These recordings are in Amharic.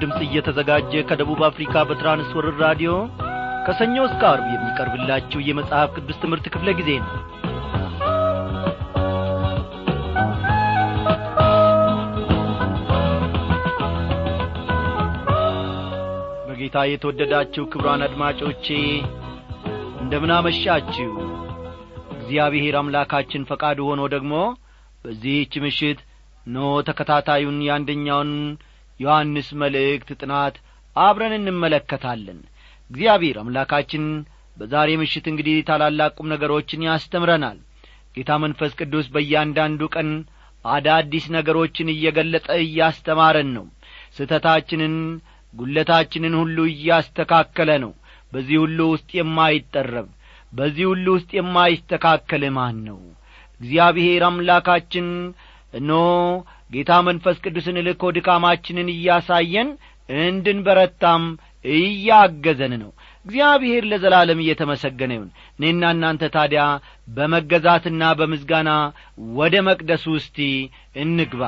ድምፅ እየተዘጋጀ ከደቡብ አፍሪካ በትራንስወርር ራዲዮ ከሰኞ እስከ አርብ የሚቀርብላችሁ የመጽሐፍ ቅዱስ ትምህርት ክፍለ ጊዜ ነው። በጌታ የተወደዳችሁ ክብሯን አድማጮቼ እንደምናመሻችሁ እግዚአብሔር አምላካችን ፈቃዱ ሆኖ ደግሞ በዚህች ምሽት ኖ ተከታታዩን የአንደኛውን ዮሐንስ መልእክት ጥናት አብረን እንመለከታለን። እግዚአብሔር አምላካችን በዛሬ ምሽት እንግዲህ ታላላቅ ቁም ነገሮችን ያስተምረናል። ጌታ መንፈስ ቅዱስ በእያንዳንዱ ቀን አዳዲስ ነገሮችን እየገለጠ እያስተማረን ነው። ስህተታችንን ጉለታችንን ሁሉ እያስተካከለ ነው። በዚህ ሁሉ ውስጥ የማይጠረብ በዚህ ሁሉ ውስጥ የማይስተካከል ማን ነው? እግዚአብሔር አምላካችን እኖ ጌታ መንፈስ ቅዱስን ልኮ ድካማችንን እያሳየን እንድንበረታም እያገዘን ነው። እግዚአብሔር ለዘላለም እየተመሰገነ ይሁን። እኔና እናንተ ታዲያ በመገዛትና በምዝጋና ወደ መቅደሱ ውስቲ እንግባ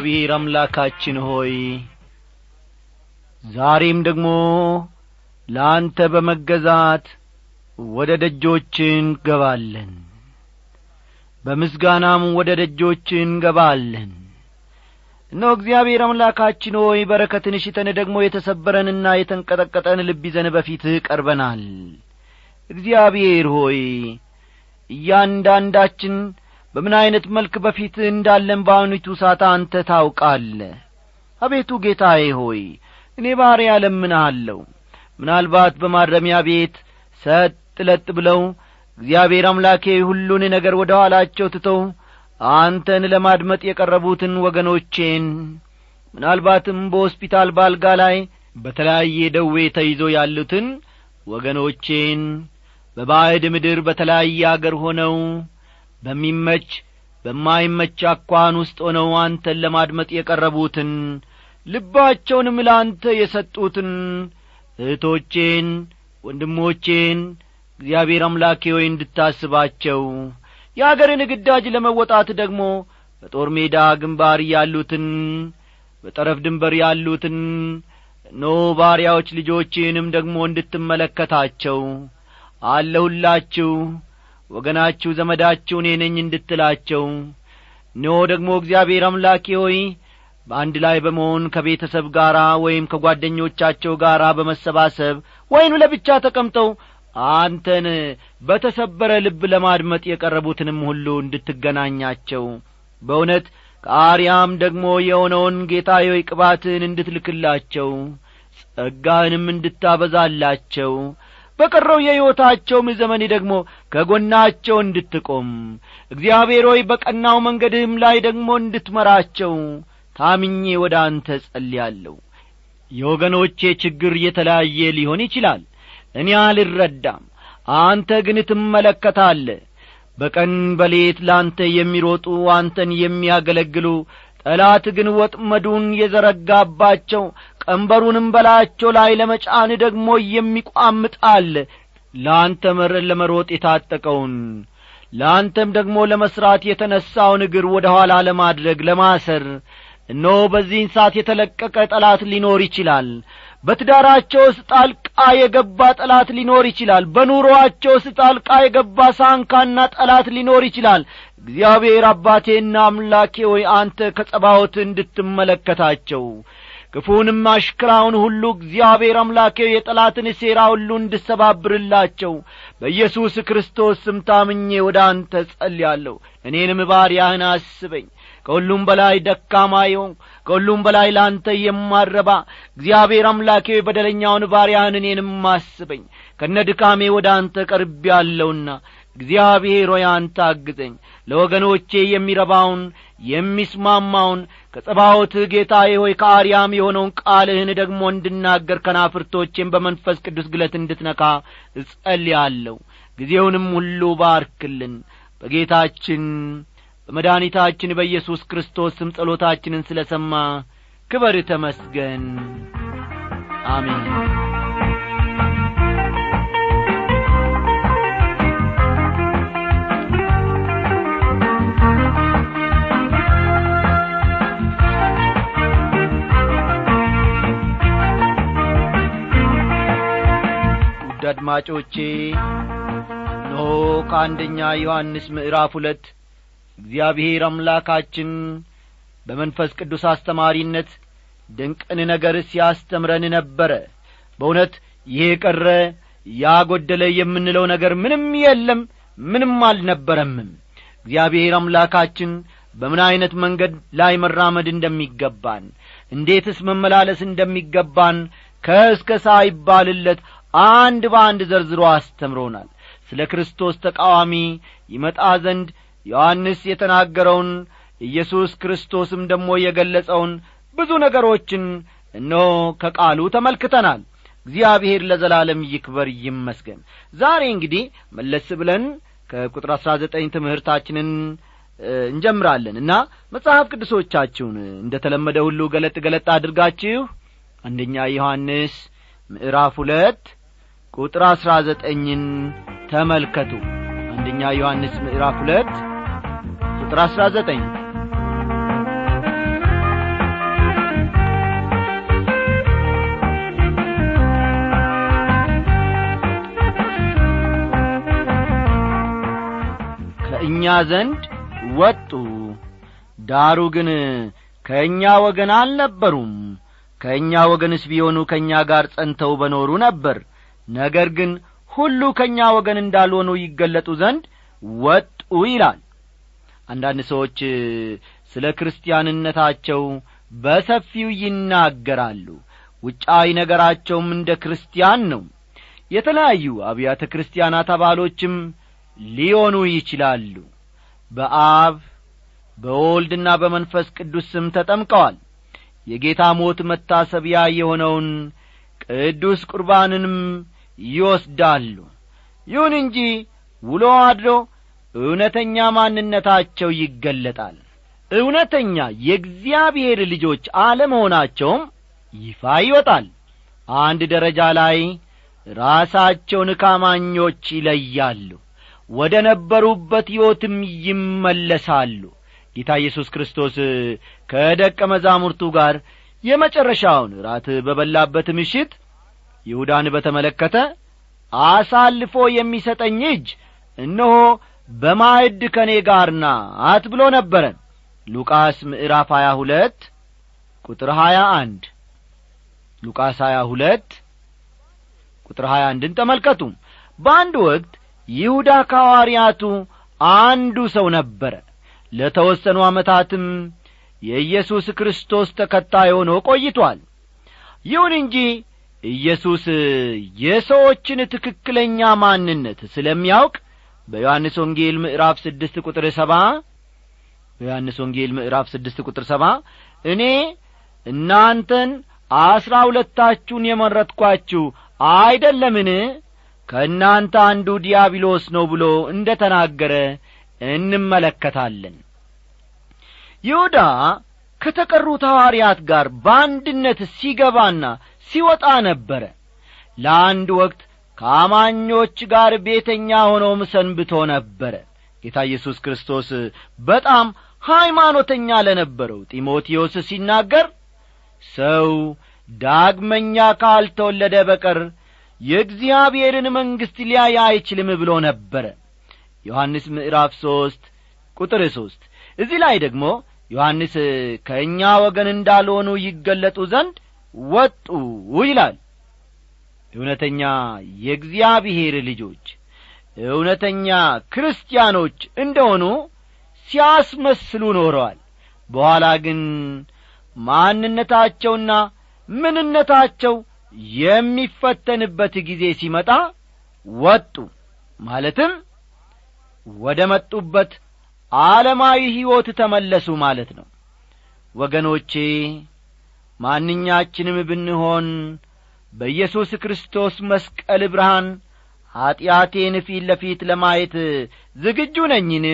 እግዚአብሔር አምላካችን ሆይ ዛሬም ደግሞ ለአንተ በመገዛት ወደ ደጆች እንገባለን። በምስጋናም ወደ ደጆች እንገባለን። እነሆ እግዚአብሔር አምላካችን ሆይ በረከትን ሽተን ደግሞ የተሰበረንና የተንቀጠቀጠን ልብ ይዘን በፊትህ ቀርበናል። እግዚአብሔር ሆይ እያንዳንዳችን በምን ዐይነት መልክ በፊትህ እንዳለን በአሁኒቱ ሳት አንተ ታውቃለ አቤቱ ጌታዬ ሆይ እኔ ባሪያ ለምንሃለሁ ምናልባት በማረሚያ ቤት ሰጥ ለጥ ብለው እግዚአብሔር አምላኬ ሁሉን ነገር ወደ ኋላቸው ትተው አንተን ለማድመጥ የቀረቡትን ወገኖቼን ምናልባትም በሆስፒታል ባልጋ ላይ በተለያየ ደዌ ተይዞ ያሉትን ወገኖቼን በባዕድ ምድር በተለያየ አገር ሆነው በሚመች በማይመች አኳን ውስጥ ሆነው አንተን ለማድመጥ የቀረቡትን ልባቸውንም ለአንተ የሰጡትን እህቶቼን ወንድሞቼን እግዚአብሔር አምላኬ ሆይ እንድታስባቸው የአገርን ግዳጅ ለመወጣት ደግሞ በጦር ሜዳ ግንባር ያሉትን በጠረፍ ድንበር ያሉትን ኖ ባሪያዎች ልጆችንም ደግሞ እንድትመለከታቸው አለሁላችሁ ወገናችሁ ዘመዳችሁ እኔ ነኝ እንድትላቸው። እና ደግሞ እግዚአብሔር አምላኬ ሆይ በአንድ ላይ በመሆን ከቤተሰብ ጋር ወይም ከጓደኞቻቸው ጋር በመሰባሰብ ወይም ለብቻ ተቀምጠው አንተን በተሰበረ ልብ ለማድመጥ የቀረቡትንም ሁሉ እንድትገናኛቸው። በእውነት ከአርያም ደግሞ የሆነውን ጌታ ቅባትን እንድትልክላቸው ጸጋህንም እንድታበዛላቸው በቀረው የሕይወታቸውም ዘመን ደግሞ ከጐናቸው እንድትቆም። እግዚአብሔር ሆይ በቀናው መንገድህም ላይ ደግሞ እንድትመራቸው ታምኜ ወደ አንተ ጸልያለሁ። የወገኖቼ ችግር የተለያየ ሊሆን ይችላል እኔ አልረዳም አንተ ግን ትመለከታለ በቀን በሌት ላንተ የሚሮጡ አንተን የሚያገለግሉ ጠላት ግን ወጥመዱን የዘረጋባቸው ቀንበሩንም በላያቸው ላይ ለመጫን ደግሞ የሚቋምጣል ለአንተ መር ለመሮጥ የታጠቀውን ለአንተም ደግሞ ለመሥራት የተነሣውን እግር ወደ ኋላ ለማድረግ ለማሰር እነሆ በዚህን ሰዓት የተለቀቀ ጠላት ሊኖር ይችላል በትዳራቸው ውስጥ ጣልቃ የገባ ጠላት ሊኖር ይችላል። በኑሮአቸው ውስጥ ጣልቃ የገባ ሳንካና ጠላት ሊኖር ይችላል። እግዚአብሔር አባቴና አምላኬ ሆይ አንተ ከጸባዖት እንድትመለከታቸው ክፉንም አሽክራውን ሁሉ እግዚአብሔር አምላኬ የጠላትን ሴራ ሁሉ እንድሰባብርላቸው በኢየሱስ ክርስቶስ ስም ታምኜ ወደ አንተ ጸልያለሁ እኔንም ባሪያህን አስበኝ። ከሁሉም በላይ ደካማ የሆን ከሁሉም በላይ ለአንተ የማረባ እግዚአብሔር አምላኬ በደለኛውን ባሪያህን እኔንም አስበኝ። ከነ ድካሜ ወደ አንተ ቀርብ ያለውና እግዚአብሔር ሆይ አንተ አግዘኝ። ለወገኖቼ የሚረባውን የሚስማማውን ከጸባዖትህ ጌታዬ ሆይ ከአርያም የሆነውን ቃልህን ደግሞ እንድናገር ከናፍርቶቼም በመንፈስ ቅዱስ ግለት እንድትነካ እጸልያለሁ። ጊዜውንም ሁሉ ባርክልን። በጌታችን በመድኃኒታችን በኢየሱስ ክርስቶስ ስም ጸሎታችንን ስለ ሰማ ክበር ተመስገን። አሜን። አድማጮቼ ኖ ከአንደኛ ዮሐንስ ምዕራፍ ሁለት እግዚአብሔር አምላካችን በመንፈስ ቅዱስ አስተማሪነት ድንቅን ነገር ሲያስተምረን ነበረ። በእውነት ይሄ ቀረ ያጐደለ የምንለው ነገር ምንም የለም ምንም አልነበረምም። እግዚአብሔር አምላካችን በምን ዐይነት መንገድ ላይ መራመድ እንደሚገባን እንዴትስ መመላለስ እንደሚገባን ከእስከ ሳይባልለት አንድ በአንድ ዘርዝሮ አስተምሮናል። ስለ ክርስቶስ ተቃዋሚ ይመጣ ዘንድ ዮሐንስ የተናገረውን ኢየሱስ ክርስቶስም ደግሞ የገለጸውን ብዙ ነገሮችን እነሆ ከቃሉ ተመልክተናል። እግዚአብሔር ለዘላለም ይክበር ይመስገን። ዛሬ እንግዲህ መለስ ብለን ከቁጥር አሥራ ዘጠኝ ትምህርታችንን እንጀምራለን እና መጽሐፍ ቅዱሶቻችሁን እንደ ተለመደ ሁሉ ገለጥ ገለጥ አድርጋችሁ አንደኛ ዮሐንስ ምዕራፍ ሁለት ቁጥር አሥራ ዘጠኝን ተመልከቱ። አንደኛ ዮሐንስ ምዕራፍ ሁለት ቁጥር አሥራ ዘጠኝ። ከእኛ ዘንድ ወጡ። ዳሩ ግን ከእኛ ወገን አልነበሩም። ከእኛ ወገንስ ቢሆኑ ከእኛ ጋር ጸንተው በኖሩ ነበር። ነገር ግን ሁሉ ከእኛ ወገን እንዳልሆኑ ይገለጡ ዘንድ ወጡ ይላል አንዳንድ ሰዎች ስለ ክርስቲያንነታቸው በሰፊው ይናገራሉ። ውጫዊ ነገራቸውም እንደ ክርስቲያን ነው። የተለያዩ አብያተ ክርስቲያናት አባሎችም ሊሆኑ ይችላሉ። በአብ በወልድና በመንፈስ ቅዱስ ስም ተጠምቀዋል። የጌታ ሞት መታሰቢያ የሆነውን ቅዱስ ቁርባንንም ይወስዳሉ። ይሁን እንጂ ውሎ አድሮ እውነተኛ ማንነታቸው ይገለጣል። እውነተኛ የእግዚአብሔር ልጆች አለመሆናቸውም ይፋ ይወጣል። አንድ ደረጃ ላይ ራሳቸውን ካማኞች ይለያሉ ወደ ነበሩበት ሕይወትም ይመለሳሉ። ጌታ ኢየሱስ ክርስቶስ ከደቀ መዛሙርቱ ጋር የመጨረሻውን ራት በበላበት ምሽት ይሁዳን በተመለከተ አሳልፎ የሚሰጠኝ እጅ እነሆ በማዕድ ከእኔ ጋር ናት ብሎ ነበረ ሉቃስ ምዕራፍ ሀያ ሁለት ቁጥር ሀያ አንድ ሉቃስ ሀያ ሁለት ቁጥር ሀያ አንድን ተመልከቱ በአንድ ወቅት ይሁዳ ከሐዋርያቱ አንዱ ሰው ነበረ። ለተወሰኑ ዓመታትም የኢየሱስ ክርስቶስ ተከታይ ሆኖ ቆይቶአል ይሁን እንጂ ኢየሱስ የሰዎችን ትክክለኛ ማንነት ስለሚያውቅ በዮሐንስ ወንጌል ምዕራፍ ስድስት ቁጥር ሰባ በዮሐንስ ወንጌል ምዕራፍ ስድስት ቁጥር ሰባ እኔ እናንተን አስራ ሁለታችሁን የመረጥኳችሁ አይደለምን? ከእናንተ አንዱ ዲያብሎስ ነው ብሎ እንደ ተናገረ እንመለከታለን። ይሁዳ ከተቀሩት ሐዋርያት ጋር በአንድነት ሲገባና ሲወጣ ነበረ። ለአንድ ወቅት ከአማኞች ጋር ቤተኛ ሆኖም ሰንብቶ ነበረ ጌታ ኢየሱስ ክርስቶስ በጣም ሃይማኖተኛ ለነበረው ጢሞቴዎስ ሲናገር ሰው ዳግመኛ ካልተወለደ በቀር የእግዚአብሔርን መንግሥት ሊያይ አይችልም ብሎ ነበረ ዮሐንስ ምዕራፍ ሦስት ቁጥር ሦስት እዚህ ላይ ደግሞ ዮሐንስ ከእኛ ወገን እንዳልሆኑ ይገለጡ ዘንድ ወጡ ይላል እውነተኛ የእግዚአብሔር ልጆች እውነተኛ ክርስቲያኖች እንደሆኑ ሲያስመስሉ ኖረዋል። በኋላ ግን ማንነታቸውና ምንነታቸው የሚፈተንበት ጊዜ ሲመጣ ወጡ። ማለትም ወደ መጡበት ዓለማዊ ሕይወት ተመለሱ ማለት ነው። ወገኖቼ ማንኛችንም ብንሆን በኢየሱስ ክርስቶስ መስቀል ብርሃን ኀጢአቴን ፊት ለፊት ለማየት ዝግጁ ነኝን?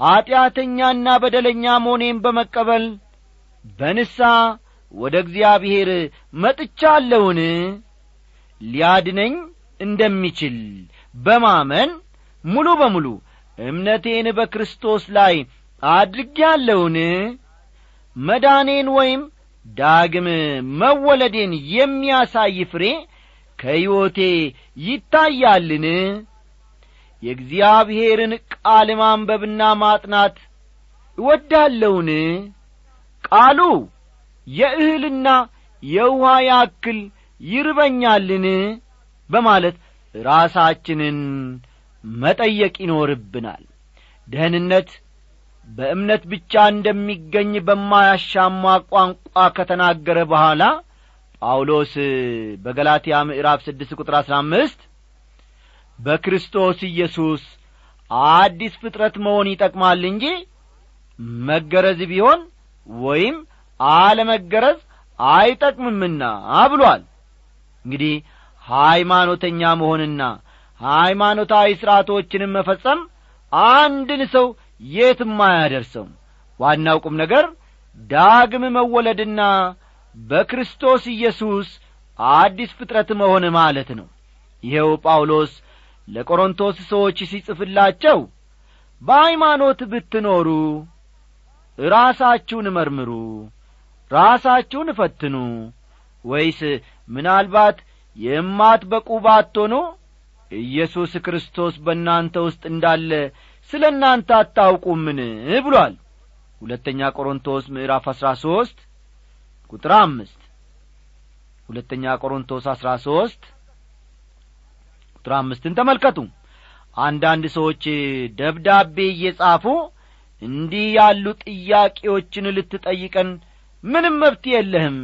ኀጢአተኛና በደለኛ መሆኔን በመቀበል በንሳ ወደ እግዚአብሔር መጥቻለውን ሊያድነኝ እንደሚችል በማመን ሙሉ በሙሉ እምነቴን በክርስቶስ ላይ አድርጌያለውን መዳኔን ወይም ዳግም መወለዴን የሚያሳይ ፍሬ ከሕይወቴ ይታያልን? የእግዚአብሔርን ቃል ማንበብና ማጥናት እወዳለውን ቃሉ የእህልና የውኃ ያክል ይርበኛልን? በማለት ራሳችንን መጠየቅ ይኖርብናል። ደህንነት በእምነት ብቻ እንደሚገኝ በማያሻማ ቋንቋ ከተናገረ በኋላ ጳውሎስ በገላትያ ምዕራፍ ስድስት ቁጥር አሥራ አምስት በክርስቶስ ኢየሱስ አዲስ ፍጥረት መሆን ይጠቅማል እንጂ መገረዝ ቢሆን ወይም አለመገረዝ አይጠቅምምና ብሏል። እንግዲህ ሃይማኖተኛ መሆንና ሃይማኖታዊ ሥርዓቶችንም መፈጸም አንድን ሰው የትም አያደርሰውም። ዋናው ቁም ነገር ዳግም መወለድና በክርስቶስ ኢየሱስ አዲስ ፍጥረት መሆን ማለት ነው። ይኸው ጳውሎስ ለቆሮንቶስ ሰዎች ሲጽፍላቸው በሃይማኖት ብትኖሩ ራሳችሁን መርምሩ ራሳችሁን እፈትኑ ወይስ ምናልባት የማትበቁ ባትሆኑ ኢየሱስ ክርስቶስ በእናንተ ውስጥ እንዳለ ስለ እናንተ አታውቁምን? ብሏል። ሁለተኛ ቆሮንቶስ ምዕራፍ አሥራ ሦስት ቁጥር አምስት ሁለተኛ ቆሮንቶስ አሥራ ሦስት ቁጥር አምስትን ተመልከቱ። አንዳንድ ሰዎች ደብዳቤ እየጻፉ እንዲህ ያሉ ጥያቄዎችን ልትጠይቀን ምንም መብት የለህም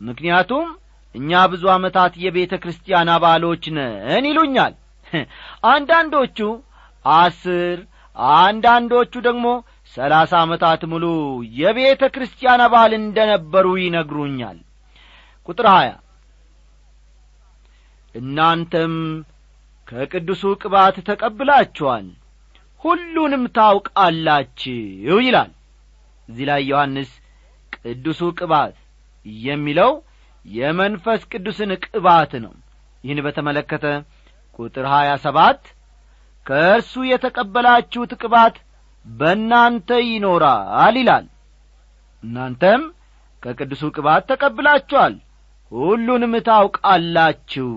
ምክንያቱም እኛ ብዙ ዓመታት የቤተ ክርስቲያን አባሎች ነን ይሉኛል። አንዳንዶቹ አስር አንዳንዶቹ ደግሞ ሰላሳ ዓመታት ሙሉ የቤተ ክርስቲያን አባል እንደ ነበሩ ይነግሩኛል። ቁጥር ሀያ እናንተም ከቅዱሱ ቅባት ተቀብላችኋል ሁሉንም ታውቃላችሁ ይላል። እዚህ ላይ ዮሐንስ ቅዱሱ ቅባት የሚለው የመንፈስ ቅዱስን ቅባት ነው። ይህን በተመለከተ ቁጥር ሀያ ሰባት ከእርሱ የተቀበላችሁት ቅባት በእናንተ ይኖራል ይላል። እናንተም ከቅዱሱ ቅባት ተቀብላችኋል ሁሉንም ታውቃላችሁ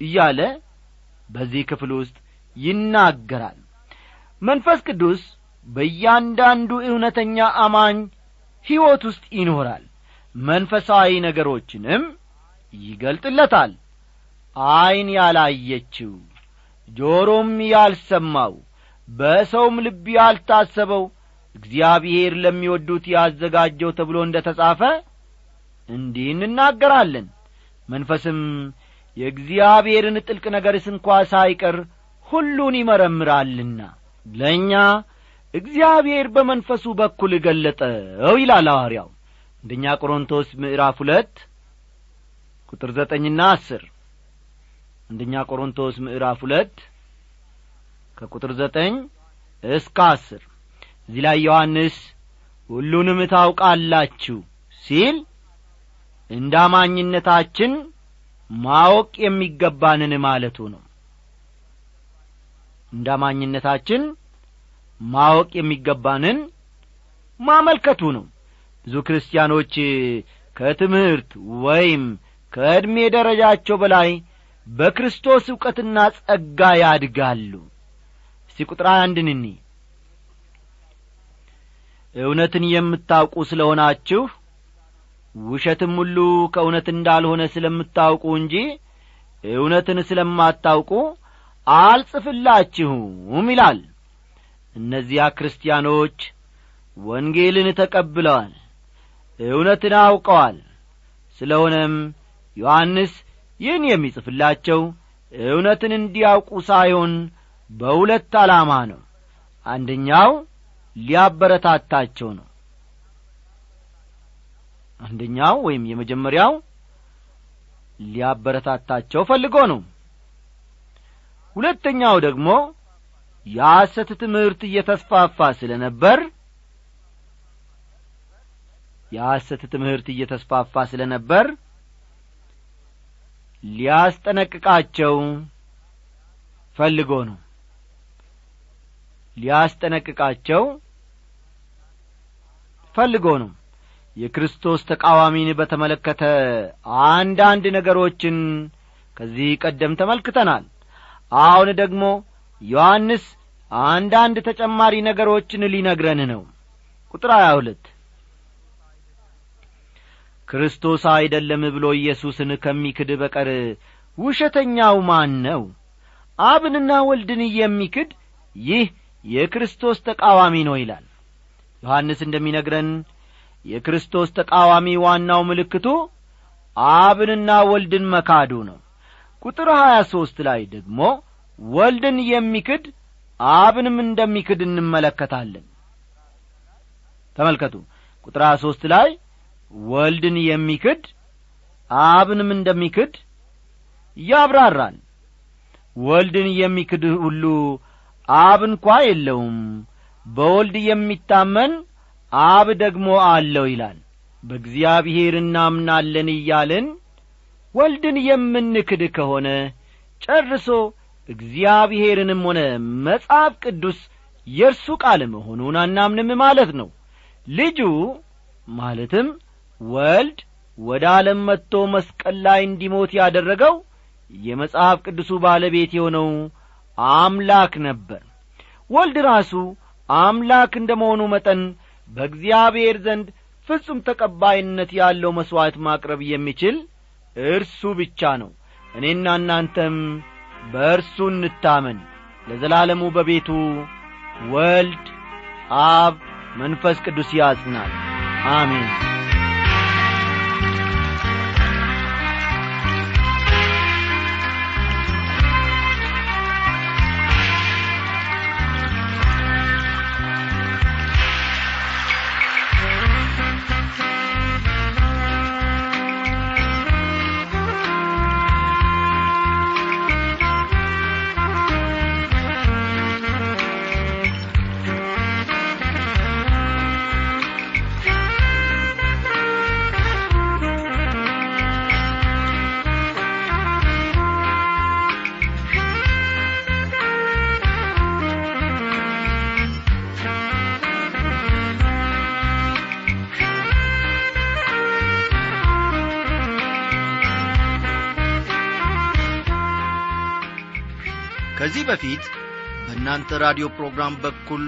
እያለ በዚህ ክፍል ውስጥ ይናገራል። መንፈስ ቅዱስ በእያንዳንዱ እውነተኛ አማኝ ሕይወት ውስጥ ይኖራል። መንፈሳዊ ነገሮችንም ይገልጥለታል። ዐይን ያላየችው ጆሮም ያልሰማው በሰውም ልብ ያልታሰበው እግዚአብሔር ለሚወዱት ያዘጋጀው ተብሎ እንደ ተጻፈ እንዲህ እንናገራለን። መንፈስም የእግዚአብሔርን ጥልቅ ነገርስ እንኳ ሳይቀር ሁሉን ይመረምራልና ለእኛ እግዚአብሔር በመንፈሱ በኩል ገለጠው ይላል ሐዋርያው። አንደኛ ቆሮንቶስ ምዕራፍ ሁለት ቁጥር ዘጠኝና አስር አንደኛ ቆሮንቶስ ምዕራፍ ሁለት ከቁጥር ዘጠኝ እስከ አስር። እዚህ ላይ ዮሐንስ ሁሉንም ታውቃላችሁ ሲል እንደ አማኝነታችን ማወቅ የሚገባንን ማለቱ ነው። እንደ አማኝነታችን ማወቅ የሚገባንን ማመልከቱ ነው። ብዙ ክርስቲያኖች ከትምህርት ወይም ከዕድሜ ደረጃቸው በላይ በክርስቶስ ዕውቀትና ጸጋ ያድጋሉ። እስቲ ቁጥር አንድን እውነትን የምታውቁ ስለ ሆናችሁ ውሸትም ሁሉ ከእውነት እንዳልሆነ ስለምታውቁ እንጂ እውነትን ስለማታውቁ አልጽፍላችሁም ይላል። እነዚያ ክርስቲያኖች ወንጌልን ተቀብለዋል እውነትን አውቀዋል። ስለ ሆነም ዮሐንስ ይህን የሚጽፍላቸው እውነትን እንዲያውቁ ሳይሆን በሁለት ዓላማ ነው። አንደኛው ሊያበረታታቸው ነው። አንደኛው ወይም የመጀመሪያው ሊያበረታታቸው ፈልጎ ነው። ሁለተኛው ደግሞ የሐሰት ትምህርት እየተስፋፋ ስለ ነበር የሐሰት ትምህርት እየተስፋፋ ስለ ነበር ሊያስጠነቅቃቸው ፈልጎ ነው። ሊያስጠነቅቃቸው ፈልጎ ነው። የክርስቶስ ተቃዋሚን በተመለከተ አንዳንድ ነገሮችን ከዚህ ቀደም ተመልክተናል። አሁን ደግሞ ዮሐንስ አንዳንድ ተጨማሪ ነገሮችን ሊነግረን ነው። ቁጥር ሀያ ሁለት ክርስቶስ አይደለም ብሎ ኢየሱስን ከሚክድ በቀር ውሸተኛው ማን ነው? አብንና ወልድን የሚክድ ይህ የክርስቶስ ተቃዋሚ ነው ይላል። ዮሐንስ እንደሚነግረን የክርስቶስ ተቃዋሚ ዋናው ምልክቱ አብንና ወልድን መካዱ ነው። ቁጥር ሀያ ሦስት ላይ ደግሞ ወልድን የሚክድ አብንም እንደሚክድ እንመለከታለን። ተመልከቱ። ቁጥር ሀያ ሦስት ላይ ወልድን የሚክድ አብንም እንደሚክድ ያብራራል። ወልድን የሚክድ ሁሉ አብ እንኳ የለውም። በወልድ የሚታመን አብ ደግሞ አለው ይላል። በእግዚአብሔር እናምናለን እያልን ወልድን የምንክድ ከሆነ ጨርሶ እግዚአብሔርንም ሆነ መጽሐፍ ቅዱስ የእርሱ ቃል መሆኑን አናምንም ማለት ነው። ልጁ ማለትም ወልድ ወደ ዓለም መጥቶ መስቀል ላይ እንዲሞት ያደረገው የመጽሐፍ ቅዱሱ ባለቤት የሆነው አምላክ ነበር። ወልድ ራሱ አምላክ እንደ መሆኑ መጠን በእግዚአብሔር ዘንድ ፍጹም ተቀባይነት ያለው መሥዋዕት ማቅረብ የሚችል እርሱ ብቻ ነው። እኔና እናንተም በእርሱ እንታመን። ለዘላለሙ በቤቱ ወልድ አብ መንፈስ ቅዱስ ያጽናል። አሜን በፊት በእናንተ ራዲዮ ፕሮግራም በኩል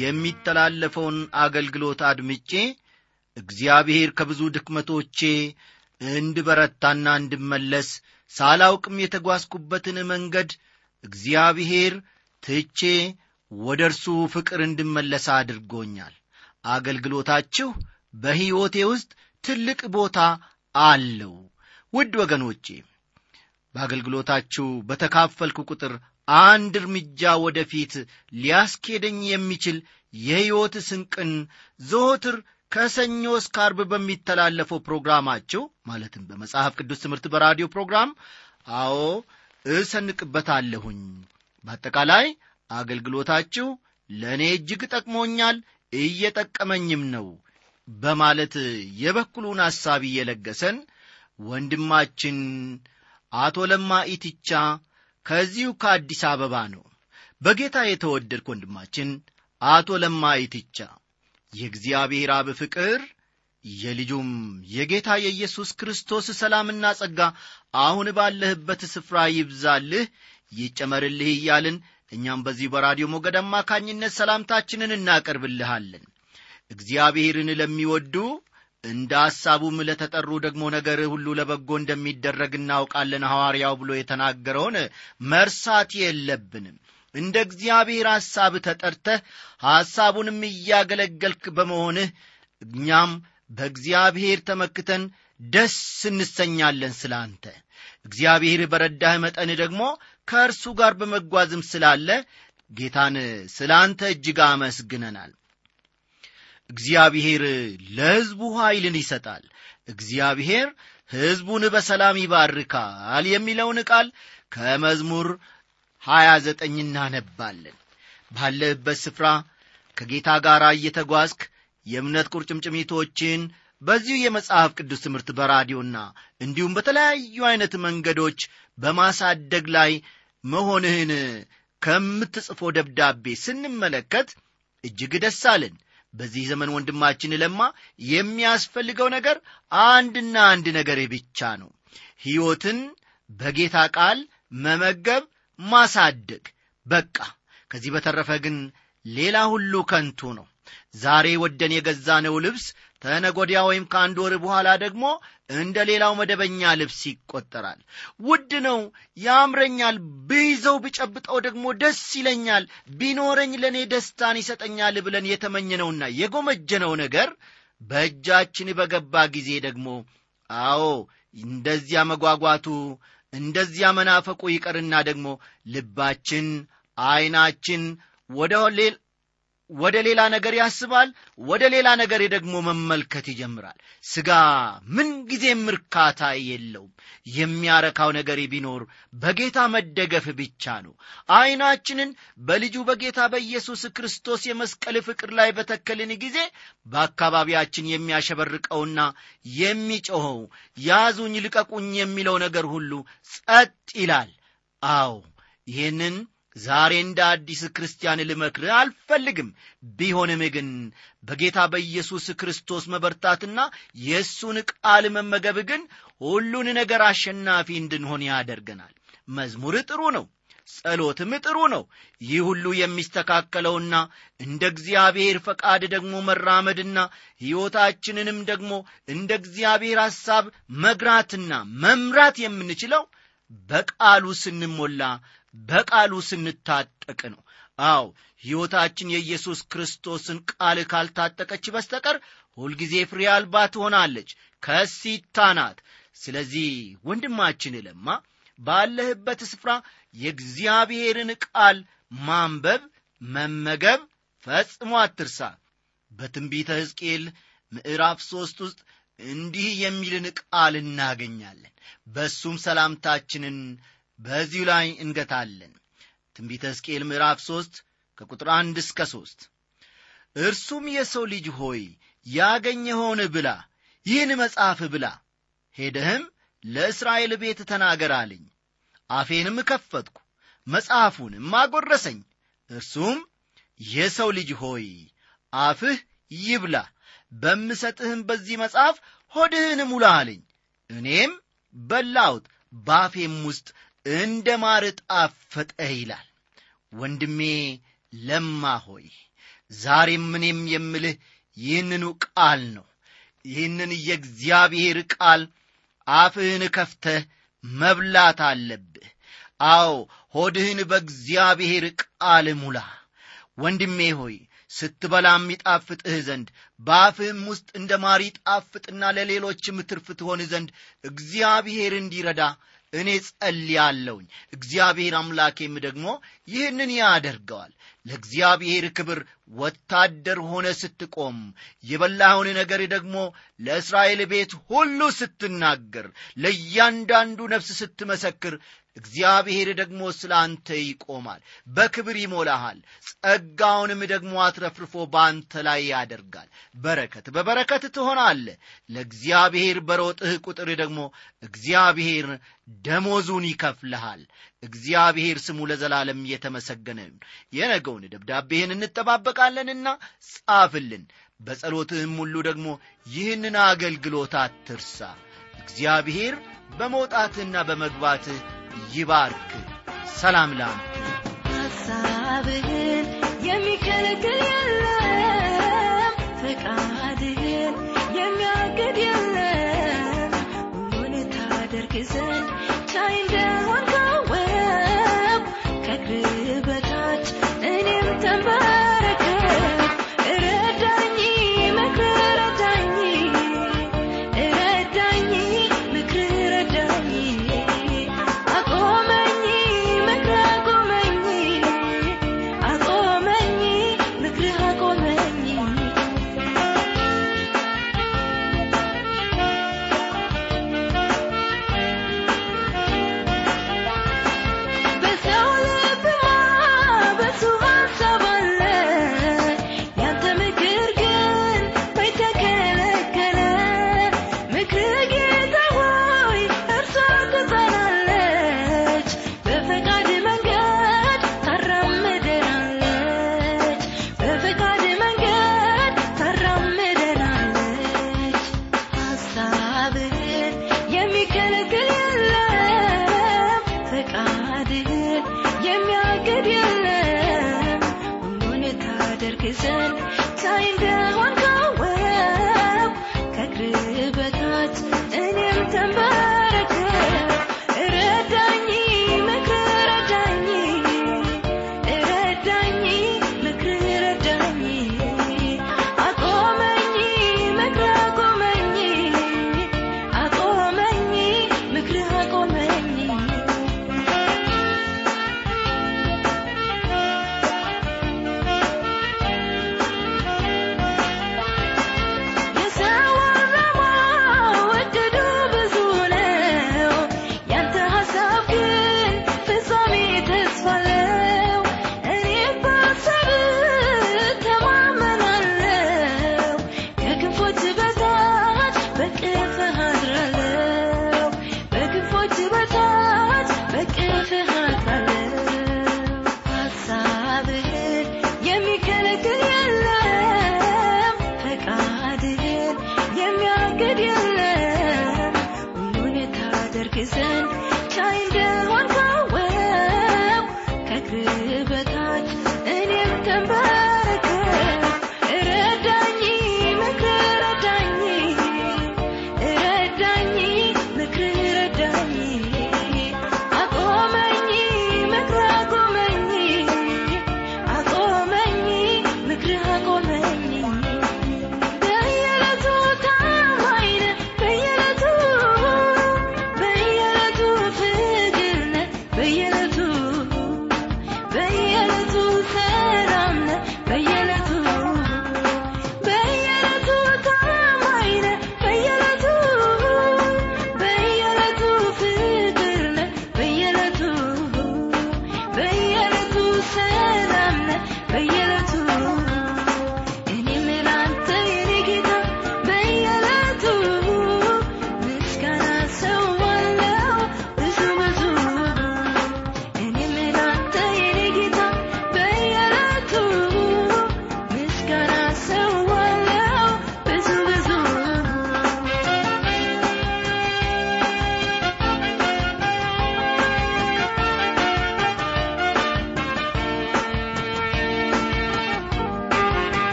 የሚተላለፈውን አገልግሎት አድምጬ እግዚአብሔር ከብዙ ድክመቶቼ እንድበረታና እንድመለስ ሳላውቅም የተጓዝኩበትን መንገድ እግዚአብሔር ትቼ ወደ እርሱ ፍቅር እንድመለስ አድርጎኛል። አገልግሎታችሁ በሕይወቴ ውስጥ ትልቅ ቦታ አለው። ውድ ወገኖቼ በአገልግሎታችሁ በተካፈልኩ ቁጥር አንድ እርምጃ ወደፊት ሊያስኬደኝ የሚችል የሕይወት ስንቅን ዘወትር ከሰኞ እስከ አርብ በሚተላለፈው ፕሮግራማችሁ ማለትም በመጽሐፍ ቅዱስ ትምህርት በራዲዮ ፕሮግራም አዎ እሰንቅበታለሁኝ። በአጠቃላይ አገልግሎታችሁ ለእኔ እጅግ ጠቅሞኛል እየጠቀመኝም ነው በማለት የበኩሉን ሐሳብ እየለገሰን ወንድማችን አቶ ለማ ኢትቻ ከዚሁ ከአዲስ አበባ ነው። በጌታ የተወደድክ ወንድማችን አቶ ለማ ኢትቻ የእግዚአብሔር አብ ፍቅር የልጁም የጌታ የኢየሱስ ክርስቶስ ሰላምና ጸጋ አሁን ባለህበት ስፍራ ይብዛልህ ይጨመርልህ እያልን እኛም በዚህ በራዲዮ ሞገድ አማካኝነት ሰላምታችንን እናቀርብልሃለን። እግዚአብሔርን ለሚወዱ እንደ ሐሳቡም ለተጠሩ ደግሞ ነገር ሁሉ ለበጎ እንደሚደረግ እናውቃለን ሐዋርያው ብሎ የተናገረውን መርሳት የለብንም። እንደ እግዚአብሔር ሐሳብ ተጠርተህ ሐሳቡንም እያገለገልክ በመሆንህ እኛም በእግዚአብሔር ተመክተን ደስ እንሰኛለን ስለ አንተ እግዚአብሔር በረዳህ መጠን ደግሞ ከእርሱ ጋር በመጓዝም ስላለ ጌታን ስለ አንተ እጅግ አመስግነናል እግዚአብሔር ለሕዝቡ ኃይልን ይሰጣል። እግዚአብሔር ሕዝቡን በሰላም ይባርካል የሚለውን ቃል ከመዝሙር ሀያ ዘጠኝ እናነባለን። ባለህበት ስፍራ ከጌታ ጋር እየተጓዝክ የእምነት ቁርጭምጭሚቶችን በዚሁ የመጽሐፍ ቅዱስ ትምህርት በራዲዮና እንዲሁም በተለያዩ ዐይነት መንገዶች በማሳደግ ላይ መሆንህን ከምትጽፎ ደብዳቤ ስንመለከት እጅግ ደስ አለን በዚህ ዘመን ወንድማችን ለማ የሚያስፈልገው ነገር አንድና አንድ ነገር ብቻ ነው። ሕይወትን በጌታ ቃል መመገብ ማሳደግ በቃ። ከዚህ በተረፈ ግን ሌላ ሁሉ ከንቱ ነው። ዛሬ ወደን የገዛነው ልብስ ተነጎዲያ ወይም ከአንድ ወር በኋላ ደግሞ እንደ ሌላው መደበኛ ልብስ ይቆጠራል። ውድ ነው ያምረኛል ብይዘው ብጨብጠው ደግሞ ደስ ይለኛል። ቢኖረኝ ለእኔ ደስታን ይሰጠኛል ብለን የተመኘነውና የጎመጀነው ነገር በእጃችን በገባ ጊዜ ደግሞ አዎ እንደዚያ መጓጓቱ እንደዚያ መናፈቁ ይቀርና ደግሞ ልባችን ዐይናችን ወደ ወደ ሌላ ነገር ያስባል ወደ ሌላ ነገር ደግሞ መመልከት ይጀምራል። ስጋ ምንጊዜም እርካታ የለውም። የሚያረካው ነገር ቢኖር በጌታ መደገፍ ብቻ ነው። ዐይናችንን በልጁ በጌታ በኢየሱስ ክርስቶስ የመስቀል ፍቅር ላይ በተከልን ጊዜ በአካባቢያችን የሚያሸበርቀውና የሚጮኸው ያዙኝ ልቀቁኝ የሚለው ነገር ሁሉ ጸጥ ይላል። አዎ ይህንን ዛሬ እንደ አዲስ ክርስቲያን ልመክር አልፈልግም። ቢሆንም ግን በጌታ በኢየሱስ ክርስቶስ መበርታትና የእሱን ቃል መመገብ ግን ሁሉን ነገር አሸናፊ እንድንሆን ያደርገናል። መዝሙር ጥሩ ነው ጸሎትም ጥሩ ነው። ይህ ሁሉ የሚስተካከለውና እንደ እግዚአብሔር ፈቃድ ደግሞ መራመድና ሕይወታችንንም ደግሞ እንደ እግዚአብሔር ሐሳብ መግራትና መምራት የምንችለው በቃሉ ስንሞላ በቃሉ ስንታጠቅ ነው። አው ሕይወታችን የኢየሱስ ክርስቶስን ቃል ካልታጠቀች በስተቀር ሁልጊዜ ፍሬ አልባ ትሆናለች ከሲታ ናት። ስለዚህ ወንድማችን ለማ ባለህበት ስፍራ የእግዚአብሔርን ቃል ማንበብ መመገብ ፈጽሞ አትርሳ። በትንቢተ ሕዝቅኤል ምዕራፍ ሦስት ውስጥ እንዲህ የሚልን ቃል እናገኛለን። በእሱም ሰላምታችንን በዚሁ ላይ እንገታለን። ትንቢተ ሕዝቅኤል ምዕራፍ ሦስት ከቁጥር አንድ እስከ ሦስት እርሱም የሰው ልጅ ሆይ ያገኘኸውን ብላ ይህን መጽሐፍ ብላ ሄደህም ለእስራኤል ቤት ተናገር አለኝ። አፌንም ከፈትኩ መጽሐፉንም አጐረሰኝ። እርሱም የሰው ልጅ ሆይ አፍህ ይብላ በምሰጥህም በዚህ መጽሐፍ ሆድህን ሙላ አለኝ። እኔም በላሁት ባፌም ውስጥ እንደ ማር ጣፈጠ ይላል። ወንድሜ ለማ ሆይ ዛሬም እኔም የምልህ ይህንኑ ቃል ነው። ይህንን የእግዚአብሔር ቃል አፍህን ከፍተህ መብላት አለብህ። አዎ ሆድህን በእግዚአብሔር ቃል ሙላ። ወንድሜ ሆይ ስትበላ የሚጣፍጥህ ዘንድ በአፍህም ውስጥ እንደ ማር ጣፍጥና ለሌሎችም ትርፍ ትሆን ዘንድ እግዚአብሔር እንዲረዳ እኔ ጸልያለሁኝ። እግዚአብሔር አምላኬም ደግሞ ይህንን ያደርገዋል። ለእግዚአብሔር ክብር ወታደር ሆነ ስትቆም የበላኸውን ነገር ደግሞ ለእስራኤል ቤት ሁሉ ስትናገር ለእያንዳንዱ ነፍስ ስትመሰክር እግዚአብሔር ደግሞ ስለ አንተ ይቆማል በክብር ይሞላሃል ጸጋውንም ደግሞ አትረፍርፎ በአንተ ላይ ያደርጋል። በረከት በበረከት ትሆናለ ለእግዚአብሔር በሮጥህ ቁጥር ደግሞ እግዚአብሔር ደሞዙን ይከፍልሃል። እግዚአብሔር ስሙ ለዘላለም እየተመሰገነ ይሁን። የነገውን ደብዳቤህን እንጠባበቃለንና ጻፍልን። በጸሎትህም ሁሉ ደግሞ ይህንን አገልግሎት አትርሳ። እግዚአብሔር በመውጣትህና በመግባትህ ይባርክ። ሰላም ላንተ ሐሳብህን የሚከለክል የለም። ፈቃድህን